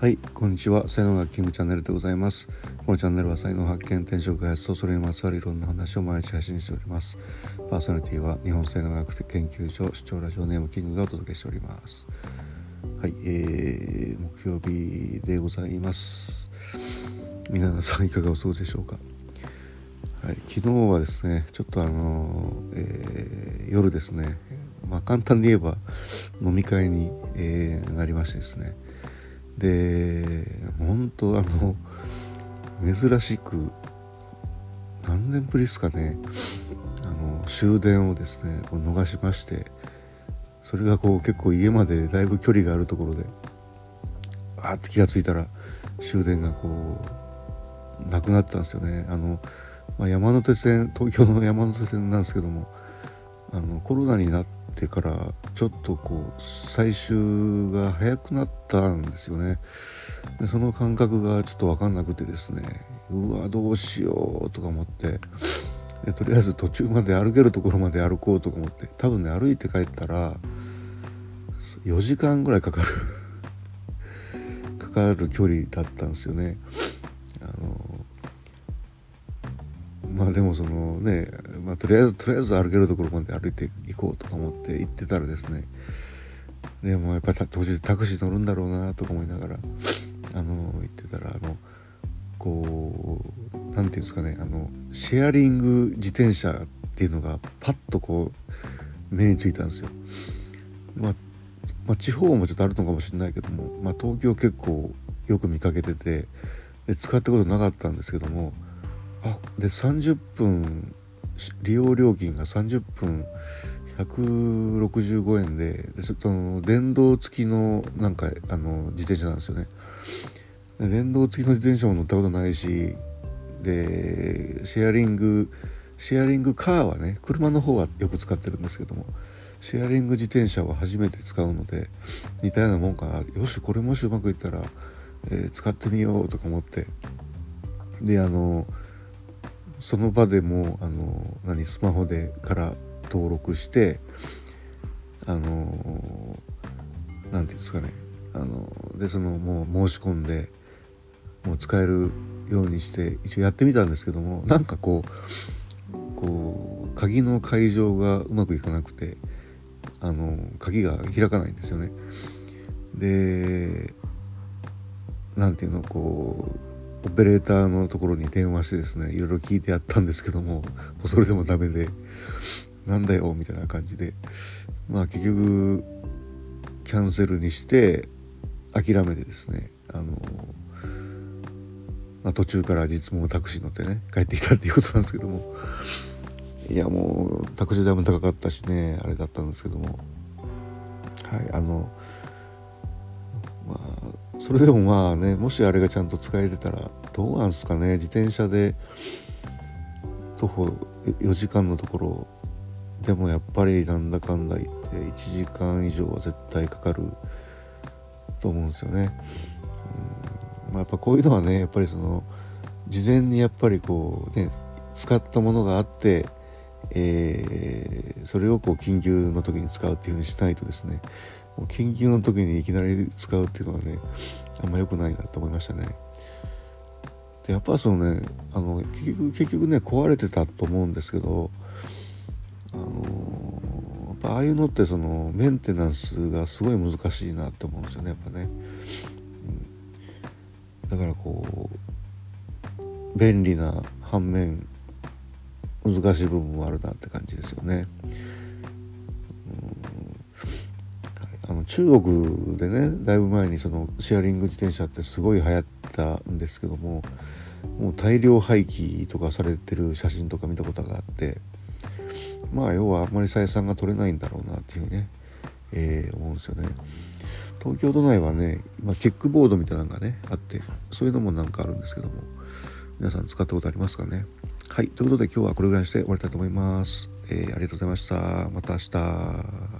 はいこんにちは。才能学キングチャンネルでございます。このチャンネルは才能発見転職開発とそれにまつわるいろんな話を毎日配信しております。パーソナリティは日本才能学研究所視聴ラジオネームキングがお届けしております。はい、えー、木曜日でございます。皆さんいかがお過ごしでしょうか？はい、昨日はですねちょっとあの、えー、夜ですねまあ簡単に言えば飲み会に、えー、なりましてですね。で本当あの珍しく何年ぶりですかねあの終電をですねこう逃しましてそれがこう結構家までだいぶ距離があるところであって気が付いたら終電がこうなくなったんですよね。あの、まあ、山手線東京の山手線なんですけどもあのコロナになっててからちょっとこう最終が早くなったんですよね。でその感覚がちょっと分かんなくてですねうわどうしようとか思ってでとりあえず途中まで歩けるところまで歩こうとか思って多分ね歩いて帰ったら4時間ぐらいかかる。かかる距離だったんですよね。あのまあでもそのね、まあ、とりあえずとりあえず歩けるところまで歩いていこうとか思って行ってたらですねでもやっぱり途中でタクシー乗るんだろうなとか思いながらあの行ってたらあのこう何て言うんですかねあのシェアリング自転車っていうのがパッとこう目についたんですよ。まあ、まあ、地方もちょっとあるのかもしれないけども、まあ、東京結構よく見かけててで使ったことなかったんですけどもあで30分利用料金が30分165円でその電動付きのなんかあの自転車なんですよね。電動付きの自転車も乗ったことないしでシェアリングシェアリングカーはね車の方はよく使ってるんですけどもシェアリング自転車は初めて使うので似たようなもんかなよしこれもしうまくいったら、えー、使ってみようとか思ってであのその場でもあの何スマホでから登録してあの何て言うんですかねあのでそのもう申し込んでもう使えるようにして一応やってみたんですけどもなんかこうこう鍵の解錠がうまくいかなくてあの鍵が開かないんですよね。で何ていうのこうオペレーターのところに電話してですねいろいろ聞いてやったんですけどもそれでもダメでなんだよみたいな感じで。まあ結局キャンセルにして諦めてですねあの、まあ、途中から実もタクシー乗ってね帰ってきたっていうことなんですけども。いやもうタクシー代も高かったしねあれだったんですけども。はいあのそれでもまあねもしあれがちゃんと使えてたらどうなんすかね自転車で徒歩4時間のところでもやっぱりなんだかんだ言って1時間以上は絶対かかると思うんですよね。うんまあ、やっぱこういうのはねやっぱりその事前にやっぱりこうね使ったものがあって、えー、それをこう緊急の時に使うっていうふうにしないとですね緊急の時にいきなり使うっていうのはねあんま良くないなと思いましたね。でやっぱそのねあの結局結局ね壊れてたと思うんですけどあのやっぱああいうのってそのメンテナンスがすごい難しいなって思うんですよねやっぱね。だからこう便利な反面難しい部分もあるなって感じですよね。中国でねだいぶ前にそのシェアリング自転車ってすごい流行ったんですけどももう大量廃棄とかされてる写真とか見たことがあってまあ要はあんまり採算が取れないんだろうなっていうね、えー、思うんですよね。東京都内はね今キックボードみたいなのがねあってそういうのもなんかあるんですけども皆さん使ったことありますかね？はいということで今日はこれぐらいにして終わりたいと思います。えー、ありがとうございました。また明日。